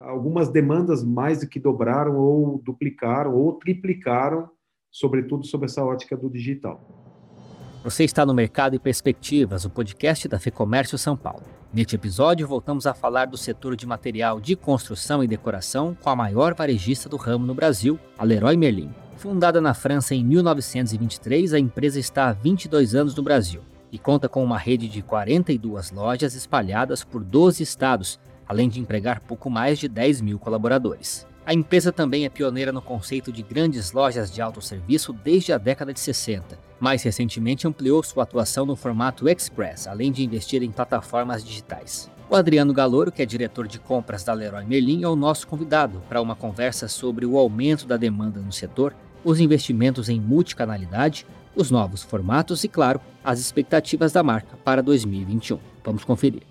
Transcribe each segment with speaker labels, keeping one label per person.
Speaker 1: algumas demandas mais do que dobraram ou duplicaram ou triplicaram, sobretudo sobre essa ótica do digital.
Speaker 2: Você está no Mercado e Perspectivas, o podcast da FEComércio São Paulo. Neste episódio, voltamos a falar do setor de material de construção e decoração com a maior varejista do ramo no Brasil, a Leroy Merlin. Fundada na França em 1923, a empresa está há 22 anos no Brasil e conta com uma rede de 42 lojas espalhadas por 12 estados, além de empregar pouco mais de 10 mil colaboradores. A empresa também é pioneira no conceito de grandes lojas de autosserviço desde a década de 60. Mais recentemente ampliou sua atuação no formato Express, além de investir em plataformas digitais. O Adriano Galouro, que é diretor de compras da Leroy Merlin, é o nosso convidado para uma conversa sobre o aumento da demanda no setor, os investimentos em multicanalidade, os novos formatos e, claro, as expectativas da marca para 2021. Vamos conferir.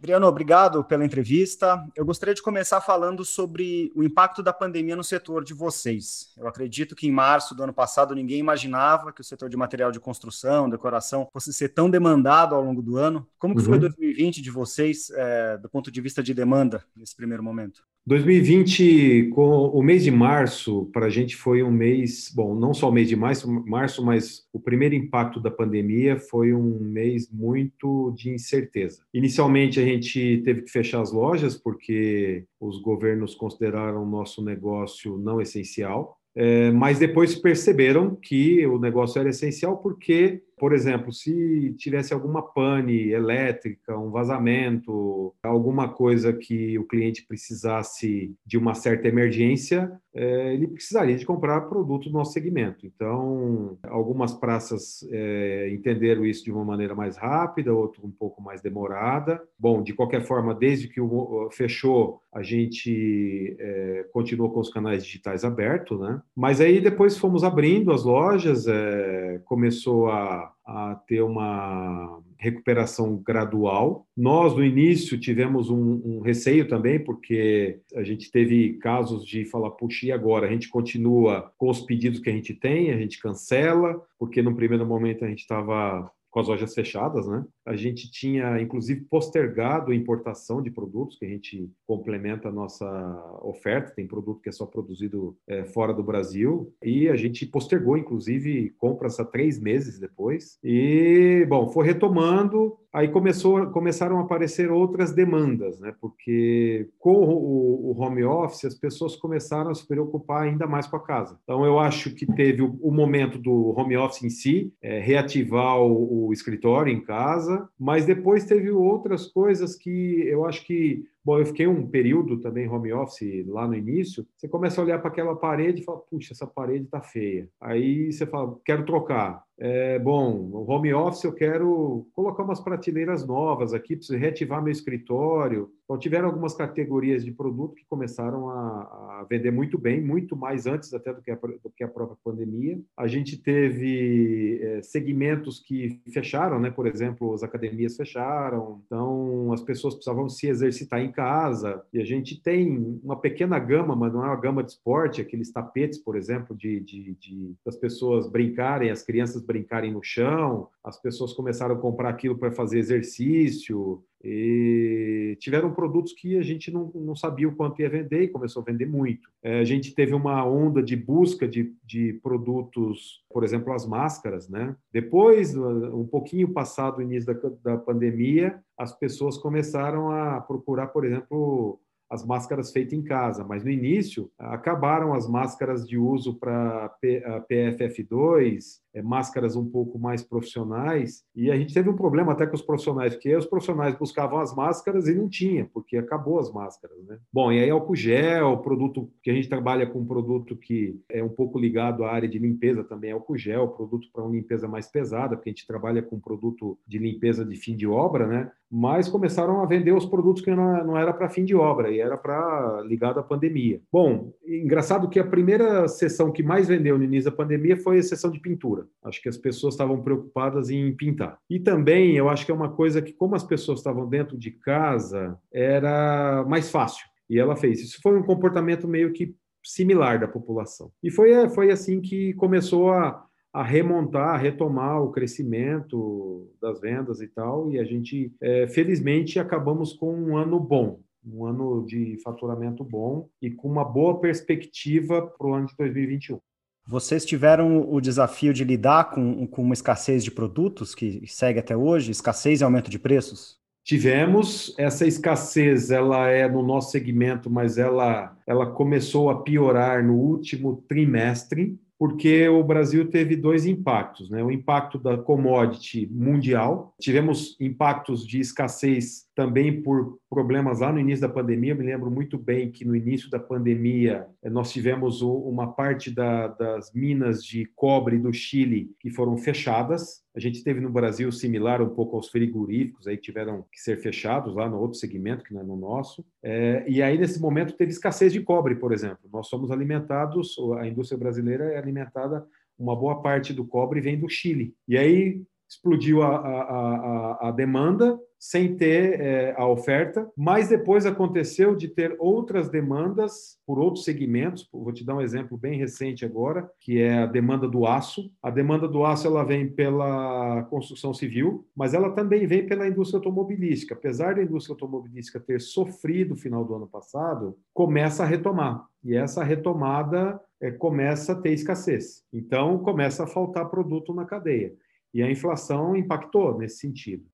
Speaker 3: Adriano, obrigado pela entrevista. Eu gostaria de começar falando sobre o impacto da pandemia no setor de vocês. Eu acredito que em março do ano passado ninguém imaginava que o setor de material de construção, decoração, fosse ser tão demandado ao longo do ano. Como que uhum. foi 2020 de vocês, é, do ponto de vista de demanda, nesse primeiro momento?
Speaker 1: 2020, com o mês de março, para a gente foi um mês, bom, não só o mês de março, março, mas o primeiro impacto da pandemia foi um mês muito de incerteza. Inicialmente, a gente teve que fechar as lojas porque os governos consideraram o nosso negócio não essencial, é, mas depois perceberam que o negócio era essencial porque por exemplo, se tivesse alguma pane elétrica, um vazamento, alguma coisa que o cliente precisasse de uma certa emergência, é, ele precisaria de comprar produto do nosso segmento. Então, algumas praças é, entenderam isso de uma maneira mais rápida, outras um pouco mais demorada. Bom, de qualquer forma, desde que o fechou, a gente é, continuou com os canais digitais abertos, né? Mas aí depois fomos abrindo as lojas, é, começou a a ter uma recuperação gradual. Nós, no início, tivemos um, um, receio também, porque a gente teve casos de falar, puxa, e agora? A gente continua com os pedidos que a gente tem, a gente cancela, porque no primeiro momento a gente estava com as lojas fechadas, né? A gente tinha, inclusive, postergado a importação de produtos, que a gente complementa a nossa oferta, tem produto que é só produzido é, fora do Brasil, e a gente postergou, inclusive, compras há três meses depois. E, bom, foi retomando, aí começou, começaram a aparecer outras demandas, né? Porque com o, o, home office, as pessoas começaram a se preocupar ainda mais com a casa. Então, eu acho que teve o, o momento do home office em si, é, reativar o o escritório em casa, mas depois teve outras coisas que eu acho que Bom, eu fiquei um período também home office lá no início. Você começa a olhar para aquela parede e fala, puxa, essa parede está feia. Aí você fala, quero trocar. É, bom, no home office eu quero colocar umas prateleiras novas aqui, preciso reativar meu escritório. Então, tiveram algumas categorias de produto que começaram a, a vender muito bem, muito mais antes até do que a, do que a própria pandemia. A gente teve é, segmentos que fecharam, né? Por exemplo, as academias fecharam, então as pessoas precisavam se exercitar em em casa, e a gente tem uma pequena gama, mas não é uma gama de esporte, aqueles tapetes, por exemplo, de, de, de das pessoas brincarem, as crianças brincarem no chão, as pessoas começaram a comprar aquilo para fazer exercício, e tiveram produtos que a gente não, não sabia o quanto ia vender e começou a vender muito. É, a gente teve uma onda de busca de, de produtos, por exemplo, as máscaras, né? Depois, um pouquinho passado o início da, da pandemia, as pessoas começaram a procurar, por exemplo, as máscaras feitas em casa, mas no início acabaram as máscaras de uso para PFF2, é, máscaras um pouco mais profissionais, e a gente teve um problema até com os profissionais, porque os profissionais buscavam as máscaras e não tinha, porque acabou as máscaras, né? Bom, e aí álcool gel, produto que a gente trabalha com um produto que é um pouco ligado à área de limpeza também, é álcool gel, produto para uma limpeza mais pesada, porque a gente trabalha com produto de limpeza de fim de obra, né? Mas começaram a vender os produtos que não era para fim de obra, e era para ligado à pandemia. Bom, engraçado que a primeira sessão que mais vendeu no início da pandemia foi a sessão de pintura. Acho que as pessoas estavam preocupadas em pintar. E também eu acho que é uma coisa que, como as pessoas estavam dentro de casa, era mais fácil. E ela fez. Isso foi um comportamento meio que similar da população. E foi, foi assim que começou a, a remontar, a retomar o crescimento das vendas e tal. E a gente, é, felizmente, acabamos com um ano bom um ano de faturamento bom e com uma boa perspectiva para o ano de 2021.
Speaker 3: Vocês tiveram o desafio de lidar com, com uma escassez de produtos que segue até hoje, escassez e aumento de preços?
Speaker 1: Tivemos essa escassez, ela é no nosso segmento, mas ela, ela começou a piorar no último trimestre, porque o Brasil teve dois impactos, né? O impacto da commodity mundial, tivemos impactos de escassez também por problemas lá no início da pandemia. Eu me lembro muito bem que no início da pandemia eh, nós tivemos uma parte da, das minas de cobre do Chile que foram fechadas. A gente teve no Brasil similar um pouco aos frigoríficos, aí tiveram que ser fechados lá no outro segmento, que não é no nosso. É, e aí, nesse momento, teve escassez de cobre, por exemplo. Nós somos alimentados, a indústria brasileira é alimentada, uma boa parte do cobre vem do Chile. E aí explodiu a, a, a, a demanda, sem ter é, a oferta, mas depois aconteceu de ter outras demandas por outros segmentos. Vou te dar um exemplo bem recente agora, que é a demanda do aço. A demanda do aço ela vem pela construção civil, mas ela também vem pela indústria automobilística. Apesar da indústria automobilística ter sofrido no final do ano passado, começa a retomar. E essa retomada é, começa a ter escassez. Então, começa a faltar produto na cadeia. E a inflação impactou nesse sentido.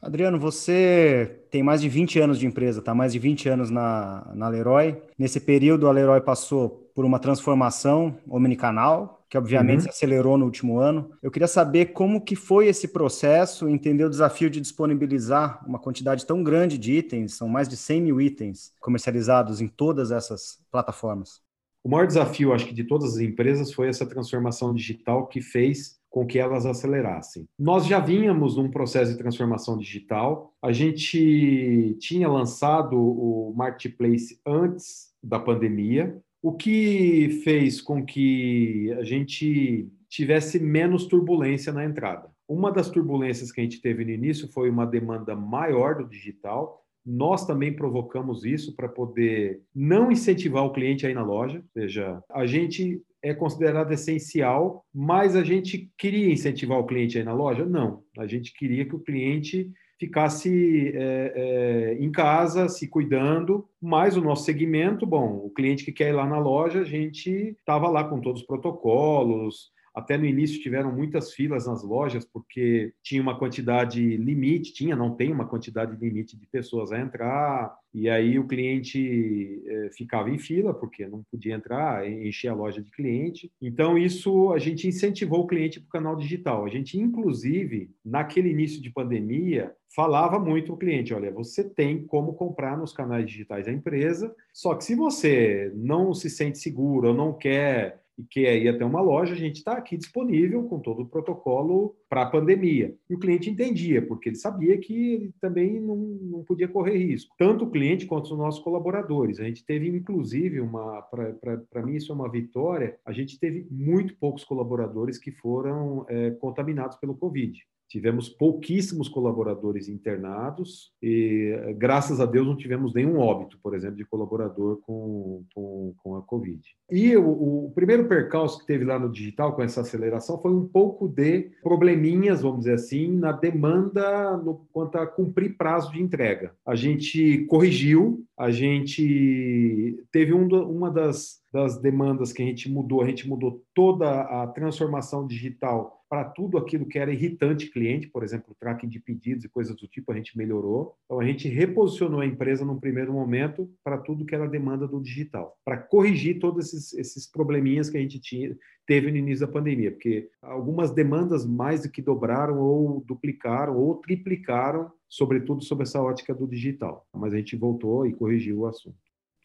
Speaker 3: Adriano, você tem mais de 20 anos de empresa, tá? Mais de 20 anos na, na Leroy. Nesse período, a Leroy passou por uma transformação omnicanal, que obviamente uhum. se acelerou no último ano. Eu queria saber como que foi esse processo, entender o desafio de disponibilizar uma quantidade tão grande de itens, são mais de 100 mil itens comercializados em todas essas plataformas.
Speaker 1: O maior desafio, acho que, de todas as empresas foi essa transformação digital que fez com que elas acelerassem. Nós já vínhamos num processo de transformação digital, a gente tinha lançado o Marketplace antes da pandemia, o que fez com que a gente tivesse menos turbulência na entrada. Uma das turbulências que a gente teve no início foi uma demanda maior do digital, nós também provocamos isso para poder não incentivar o cliente a ir na loja. Ou seja, a gente é considerado essencial, mas a gente queria incentivar o cliente a ir na loja? Não. A gente queria que o cliente ficasse é, é, em casa, se cuidando, mas o nosso segmento, bom, o cliente que quer ir lá na loja, a gente estava lá com todos os protocolos, até no início tiveram muitas filas nas lojas porque tinha uma quantidade limite, tinha, não tem uma quantidade limite de pessoas a entrar, e aí o cliente eh, ficava em fila porque não podia entrar, encher a loja de cliente. Então isso a gente incentivou o cliente para o canal digital. A gente inclusive naquele início de pandemia falava muito o cliente, olha, você tem como comprar nos canais digitais da empresa, só que se você não se sente seguro ou não quer e quer ir até uma loja, a gente está aqui disponível com todo o protocolo para a pandemia. E o cliente entendia, porque ele sabia que ele também não, não podia correr risco. Tanto o cliente quanto os nossos colaboradores. A gente teve, inclusive, uma. Para mim, isso é uma vitória. A gente teve muito poucos colaboradores que foram é, contaminados pelo Covid. Tivemos pouquíssimos colaboradores internados e, graças a Deus, não tivemos nenhum óbito, por exemplo, de colaborador com, com, com a Covid. E o, o, primeiro percalço que teve lá no digital com essa aceleração foi um pouco de probleminhas, vamos dizer assim, na demanda no, quanto a cumprir prazo de entrega. A gente corrigiu, a gente teve um, uma das, das demandas que a gente mudou, a gente mudou toda a transformação digital para tudo aquilo que era irritante cliente, por exemplo, tracking de pedidos e coisas do tipo, a gente melhorou. Então, a gente reposicionou a empresa num primeiro momento para tudo que era demanda do digital, para corrigir todos esses, esses probleminhas que a gente tinha, teve no início da pandemia, porque algumas demandas mais do que dobraram ou duplicaram ou triplicaram, sobretudo sobre essa ótica do digital. Mas a gente voltou e corrigiu o assunto.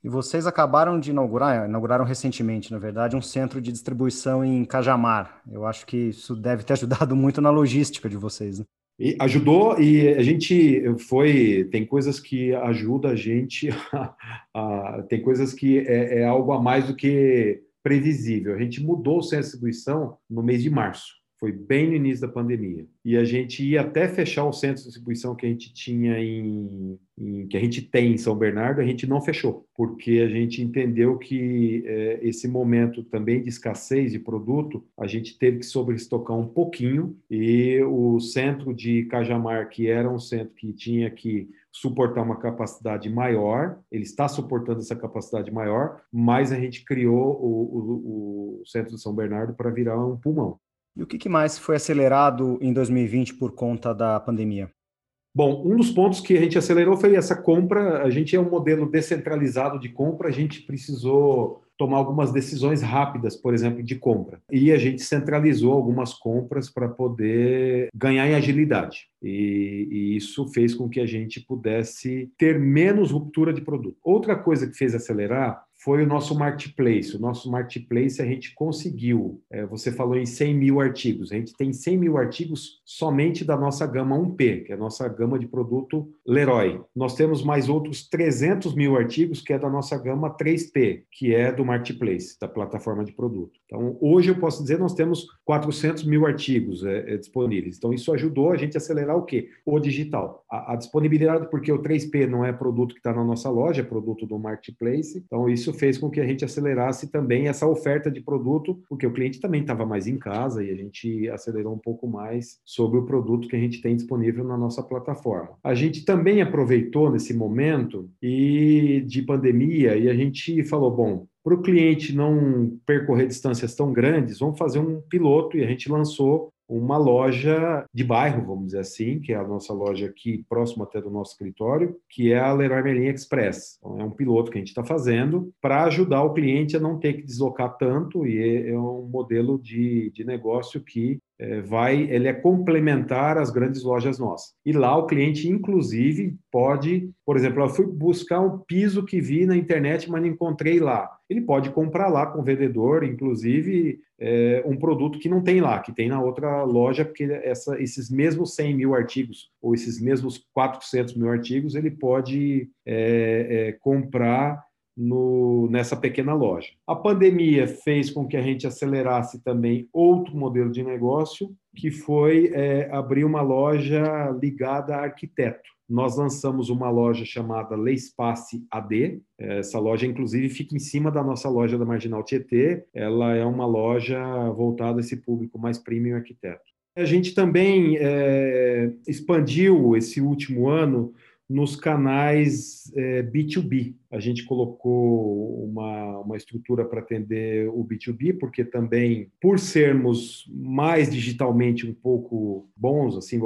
Speaker 3: E vocês acabaram de inaugurar, inauguraram recentemente, na verdade, um centro de distribuição em Cajamar. Eu acho que isso deve ter ajudado muito na logística de vocês. Né?
Speaker 1: E ajudou e a gente foi tem coisas que ajuda a gente a, a, tem coisas que é, é, algo a mais do que previsível. A gente mudou o centro de distribuição no mês de março. Foi bem no início da pandemia. E a gente ia até fechar o centro de distribuição que a gente tinha em, em que a gente tem em São Bernardo, a gente não fechou, porque a gente entendeu que é, esse momento também de escassez de produto, a gente teve que sobreestocar um pouquinho e o centro de Cajamar, que era um centro que tinha que suportar uma capacidade maior, ele está suportando essa capacidade maior, mas a gente criou o, o, o Centro de São Bernardo para virar um pulmão.
Speaker 3: E o que mais foi acelerado em 2020 por conta da pandemia?
Speaker 1: Bom, um dos pontos que a gente acelerou foi essa compra. A gente é um modelo descentralizado de compra, a gente precisou tomar algumas decisões rápidas, por exemplo, de compra. E a gente centralizou algumas compras para poder ganhar em agilidade. E, e, isso fez com que a gente pudesse ter menos ruptura de produto. Outra coisa que fez acelerar foi o nosso marketplace. O nosso marketplace a gente conseguiu. É, você falou em 100 mil artigos. A gente tem 100 mil artigos somente da nossa gama 1P, que é a nossa gama de produto Leroy. Nós temos mais outros 300 mil artigos, que é da nossa gama 3P, que é do marketplace, da plataforma de produto. Então, hoje eu posso dizer nós temos 400 mil artigos é, é, disponíveis. Então, isso ajudou a gente a acelerar o quê? O digital. A, disponibilidade, porque o 3P não é produto que está na nossa loja, é produto do marketplace. Então, isso fez com que a gente acelerasse também essa oferta de produto, porque o cliente também estava mais em casa e a gente acelerou um pouco mais sobre o produto que a gente tem disponível na nossa plataforma. A gente também aproveitou nesse momento e de pandemia e a gente falou, bom, para o cliente não percorrer distâncias tão grandes, vamos fazer um piloto e a gente lançou uma loja de bairro, vamos dizer assim, que é a nossa loja aqui próximo até do nosso escritório, que é a Leroy Merlin Express. Então, é um piloto que a gente está fazendo para ajudar o cliente a não ter que deslocar tanto e é, é um modelo de, de negócio que vai, ele é complementar às grandes lojas nossas. E lá o cliente, inclusive, pode, por exemplo, eu fui buscar um piso que vi na internet, mas não encontrei lá. Ele pode comprar lá com o vendedor, inclusive, é, um produto que não tem lá, que tem na outra loja, porque essa, esses mesmos 100 mil artigos, ou esses mesmos 400 mil artigos, ele pode é, é comprar no, nessa pequena loja. A pandemia fez com que a gente acelerasse também outro modelo de negócio, que foi é, abrir uma loja ligada a arquiteto. Nós lançamos uma loja chamada Leispace AD. Essa loja, inclusive, fica em cima da nossa loja da Marginal Tietê. Ela é uma loja voltada a esse público mais premium arquiteto. A gente também é, expandiu esse último ano nos canais é, B2B. A gente colocou uma, uma estrutura para atender o B2B, porque também, por sermos mais digitalmente um pouco bons, assim,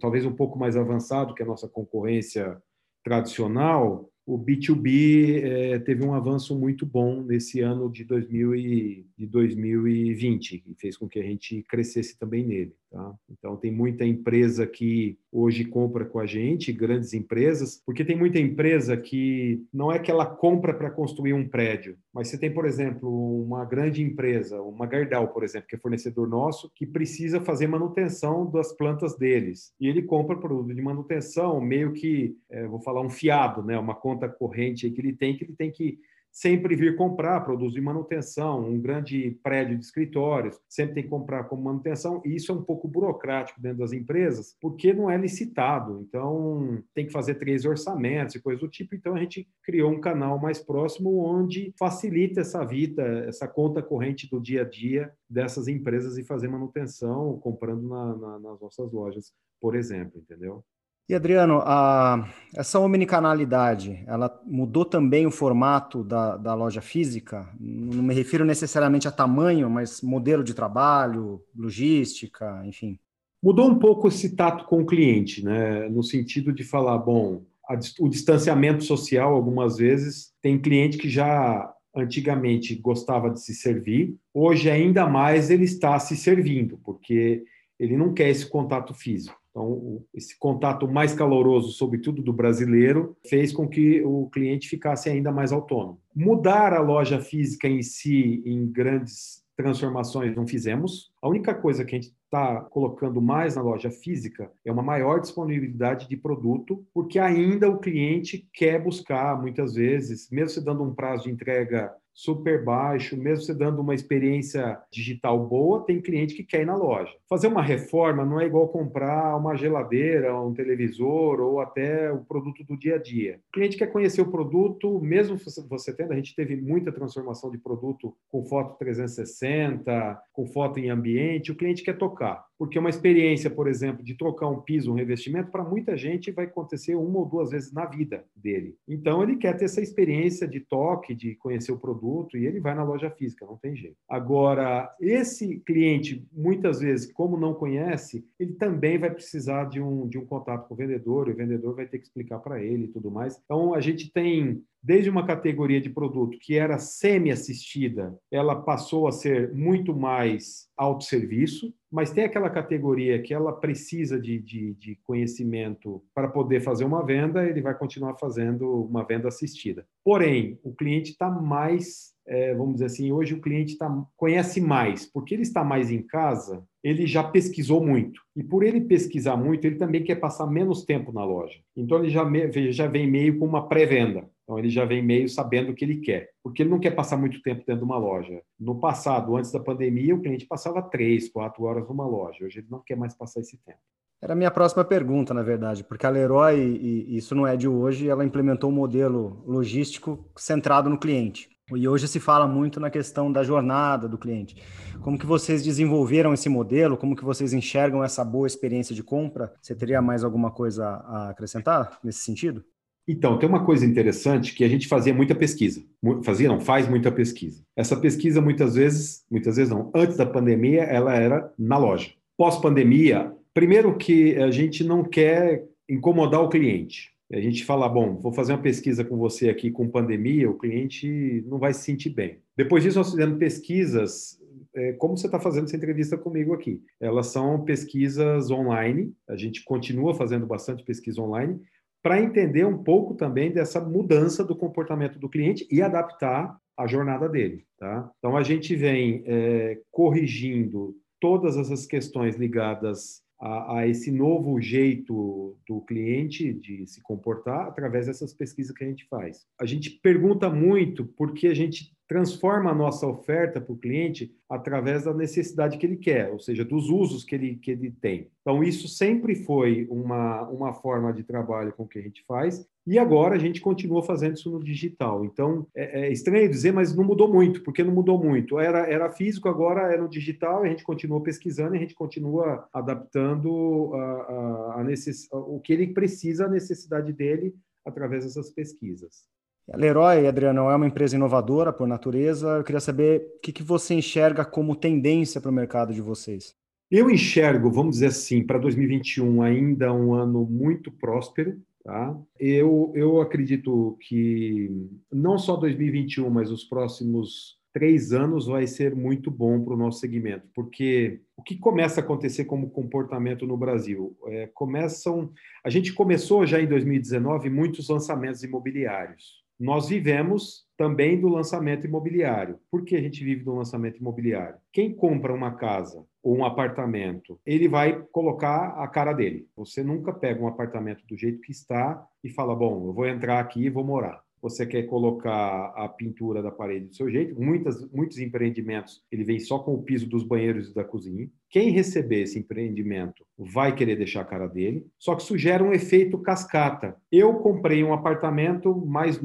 Speaker 1: talvez um pouco mais avançado que a nossa concorrência tradicional, o B2B é, teve um avanço muito bom nesse ano de, 2000 e, de 2020 e fez com que a gente crescesse também nele. Tá? Então, tem muita empresa que hoje compra com a gente, grandes empresas, porque tem muita empresa que não é que ela compra para construir um prédio, mas você tem, por exemplo, uma grande empresa, uma Gardal, por exemplo, que é fornecedor nosso, que precisa fazer manutenção das plantas deles. E ele compra produto de manutenção, meio que, é, vou falar, um fiado, né? uma conta corrente que ele tem, que ele tem que sempre vir comprar produtos de manutenção, um grande prédio de escritórios, sempre tem que comprar como manutenção, e isso é um pouco burocrático dentro das empresas, porque não é licitado, então tem que fazer três orçamentos e coisas do tipo, então a gente criou um canal mais próximo onde facilita essa vida, essa conta corrente do dia a dia dessas empresas e fazer manutenção comprando na, na, nas nossas lojas, por exemplo, entendeu?
Speaker 3: E Adriano, a, essa omnicanalidade, ela mudou também o formato da, da loja física? Não me refiro necessariamente a tamanho, mas modelo de trabalho, logística, enfim.
Speaker 1: Mudou um pouco esse tato com o cliente, né? no sentido de falar, bom, a, o distanciamento social, algumas vezes, tem cliente que já antigamente gostava de se servir, hoje ainda mais ele está se servindo, porque ele não quer esse contato físico. Então, esse contato mais caloroso, sobretudo do brasileiro, fez com que o cliente ficasse ainda mais autônomo. Mudar a loja física em si em grandes transformações não fizemos. A única coisa que a gente está colocando mais na loja física é uma maior disponibilidade de produto, porque ainda o cliente quer buscar, muitas vezes, mesmo se dando um prazo de entrega super baixo, mesmo você dando uma experiência digital boa, tem cliente que quer ir na loja. Fazer uma reforma não é igual comprar uma geladeira, um televisor ou até o produto do dia a dia. O cliente quer conhecer o produto, mesmo você tendo, a gente teve muita transformação de produto com foto 360, com foto em ambiente, o cliente quer tocar. Porque uma experiência, por exemplo, de trocar um piso, um revestimento, para muita gente vai acontecer uma ou duas vezes na vida dele. Então, ele quer ter essa experiência de toque, de conhecer o produto, e ele vai na loja física, não tem jeito. Agora, esse cliente, muitas vezes, como não conhece, ele também vai precisar de um, de um contato com o vendedor, e o vendedor vai ter que explicar para ele e tudo mais. Então, a gente tem desde uma categoria de produto que era semi-assistida, ela passou a ser muito mais autosserviço, mas tem aquela categoria que ela precisa de, de, de, conhecimento para poder fazer uma venda, ele vai continuar fazendo uma venda assistida. Porém, o cliente está mais é, vamos dizer assim, hoje o cliente tá, conhece mais, porque ele está mais em casa, ele já pesquisou muito. E por ele pesquisar muito, ele também quer passar menos tempo na loja. Então ele já, já vem meio com uma pré-venda. Então ele já vem meio sabendo o que ele quer, porque ele não quer passar muito tempo dentro de uma loja. No passado, antes da pandemia, o cliente passava três, quatro horas numa loja. Hoje ele não quer mais passar esse tempo.
Speaker 3: Era a minha próxima pergunta, na verdade, porque a Leroy, e isso não é de hoje, ela implementou um modelo logístico centrado no cliente. E hoje se fala muito na questão da jornada do cliente. Como que vocês desenvolveram esse modelo? Como que vocês enxergam essa boa experiência de compra? Você teria mais alguma coisa a acrescentar nesse sentido?
Speaker 1: Então, tem uma coisa interessante que a gente fazia muita pesquisa. Fazia, não, faz muita pesquisa. Essa pesquisa, muitas vezes, muitas vezes não, antes da pandemia, ela era na loja. Pós-pandemia, primeiro que a gente não quer incomodar o cliente a gente fala, bom, vou fazer uma pesquisa com você aqui com pandemia, o cliente não vai se sentir bem. Depois disso, nós fizemos pesquisas, é, como você está fazendo essa entrevista comigo aqui. Elas são pesquisas online, a gente continua fazendo bastante pesquisa online, para entender um pouco também dessa mudança do comportamento do cliente e adaptar a jornada dele. Tá? Então, a gente vem é, corrigindo todas essas questões ligadas a, a, esse novo jeito do cliente de se comportar através dessas pesquisas que a gente faz. A gente pergunta muito porque a gente transforma a nossa oferta para o cliente através da necessidade que ele quer, ou seja, dos usos que ele, que ele tem. Então, isso sempre foi uma, uma forma de trabalho com que a gente faz, e agora a gente continua fazendo isso no digital. Então, é, é estranho dizer, mas não mudou muito, porque não mudou muito. Era, era físico, agora é no digital, e a gente continua pesquisando, e a gente continua adaptando a, a, a necess... o que ele precisa, a necessidade dele, através dessas pesquisas.
Speaker 3: Leroy, Adriano, é uma empresa inovadora por natureza. Eu queria saber o que, que você enxerga como tendência para o mercado de vocês.
Speaker 1: Eu enxergo, vamos dizer assim, para 2021 ainda um ano muito próspero. Tá? Eu, eu acredito que não só 2021, mas os próximos três anos vai ser muito bom para o nosso segmento, porque o que começa a acontecer como comportamento no Brasil? É, começam, a gente começou já em 2019 muitos lançamentos imobiliários nós vivemos também do lançamento imobiliário. Por que a gente vive do lançamento imobiliário? Quem compra uma casa ou um apartamento, ele vai colocar a cara dele. Você nunca pega um apartamento do jeito que está e fala: bom, eu vou entrar aqui e vou morar. Você quer colocar a pintura da parede do seu jeito. Muitas, muitos empreendimentos ele vem só com o piso dos banheiros e da cozinha. Quem receber esse empreendimento vai querer deixar a cara dele. Só que isso gera um efeito cascata. Eu comprei um apartamento mais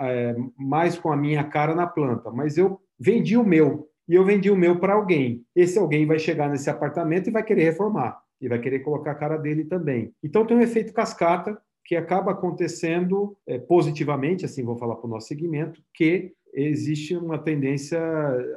Speaker 1: é, mais com a minha cara na planta, mas eu vendi o meu e eu vendi o meu para alguém. Esse alguém vai chegar nesse apartamento e vai querer reformar e vai querer colocar a cara dele também. Então tem um efeito cascata que acaba acontecendo é, positivamente, assim vou falar para o nosso segmento, que existe uma tendência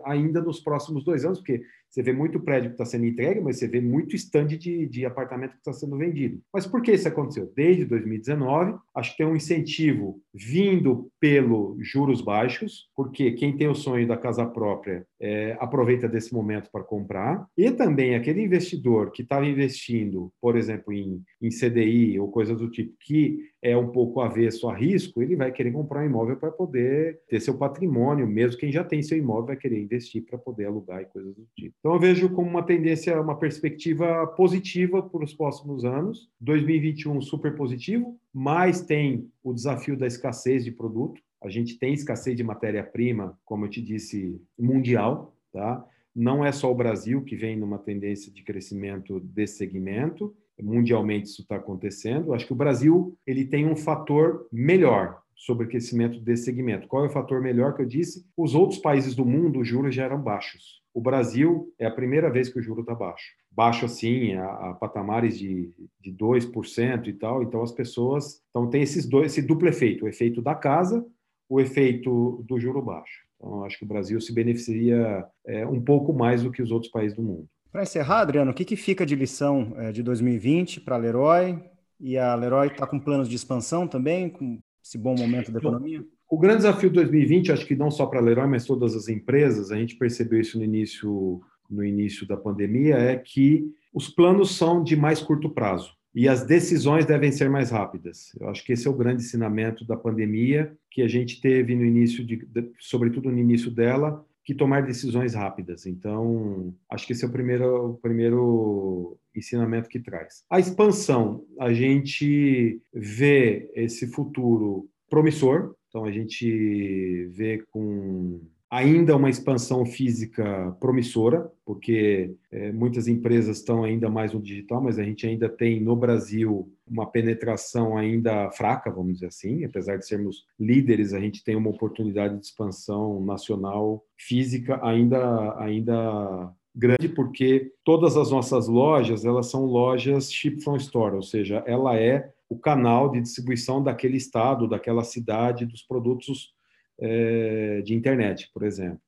Speaker 1: ainda nos próximos dois anos, porque você vê muito prédio que está sendo entregue, mas você vê muito stand de, de apartamento que está sendo vendido. Mas por que isso aconteceu? Desde 2019, acho que tem um incentivo vindo pelo juros baixos, porque quem tem o sonho da casa própria é, aproveita desse momento para comprar, e também aquele investidor que estava investindo, por exemplo, em, em CDI ou coisa do tipo, que é um pouco avesso a risco, ele vai querer comprar um imóvel para poder ter seu patrimônio, mesmo quem já tem seu imóvel vai querer investir para poder alugar e coisas do tipo. Então, eu vejo como uma tendência, uma perspectiva positiva para os próximos anos. 2021 super positivo, mas tem o desafio da escassez de produto. A gente tem escassez de matéria-prima, como eu te disse, mundial, tá? Não é só o Brasil que vem numa tendência de crescimento desse segmento, mundialmente isso está acontecendo. Acho que o Brasil ele tem um fator melhor sobre o crescimento desse segmento. Qual é o fator melhor que eu disse? Os outros países do mundo, os juros já eram baixos. O Brasil é a primeira vez que o juro está baixo. baixo assim, a, a patamares de, de 2% e tal. Então, as pessoas. Então, tem esses dois, esse duplo efeito: o efeito da casa, o efeito do juro baixo. Então, acho que o Brasil se beneficiaria é, um pouco mais do que os outros países do mundo.
Speaker 3: Para encerrar, Adriano, o que, que fica de lição é, de 2020 para a Leroy? E a Leroy está com planos de expansão também, com esse bom momento da economia?
Speaker 1: O grande desafio de 2020, acho que não só para a Leroy, mas todas as empresas, a gente percebeu isso no início, no início da pandemia, é que os planos são de mais curto prazo e as decisões devem ser mais rápidas. Eu acho que esse é o grande ensinamento da pandemia que a gente teve no início, de, sobretudo no início dela, que tomar decisões rápidas. Então, acho que esse é o primeiro, o primeiro ensinamento que traz. A expansão, a gente vê esse futuro promissor, então a gente vê com ainda uma expansão física promissora, porque é, muitas empresas estão ainda mais no digital, mas a gente ainda tem no Brasil uma penetração ainda fraca, vamos dizer assim, apesar de sermos líderes, a gente tem uma oportunidade de expansão nacional física ainda ainda grande porque todas as nossas lojas elas são lojas ship from store, ou seja, ela é o canal de distribuição daquele estado, daquela cidade dos produtos é, de internet, por exemplo.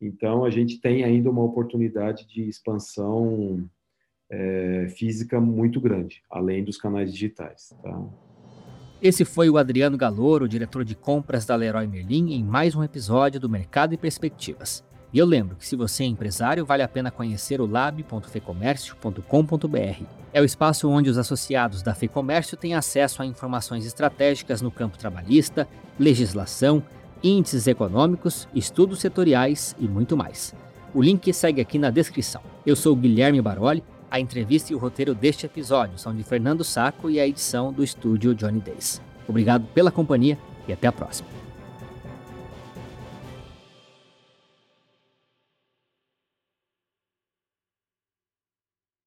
Speaker 1: Então, a gente tem ainda uma oportunidade de expansão é, física muito grande, além dos canais digitais. Tá?
Speaker 2: Esse foi o Adriano Galouro, diretor de compras da Leroy Merlin, em mais um episódio do Mercado e Perspectivas. E eu lembro que se você é empresário, vale a pena conhecer o lab.fecomércio.com.br. É o espaço onde os associados da Fecomércio têm acesso a informações estratégicas no campo trabalhista, legislação, índices econômicos, estudos setoriais e muito mais. O link segue aqui na descrição. Eu sou Guilherme Baroli, a entrevista e o roteiro deste episódio são de Fernando Saco e a edição do estúdio Johnny Days. Obrigado pela companhia e até a próxima.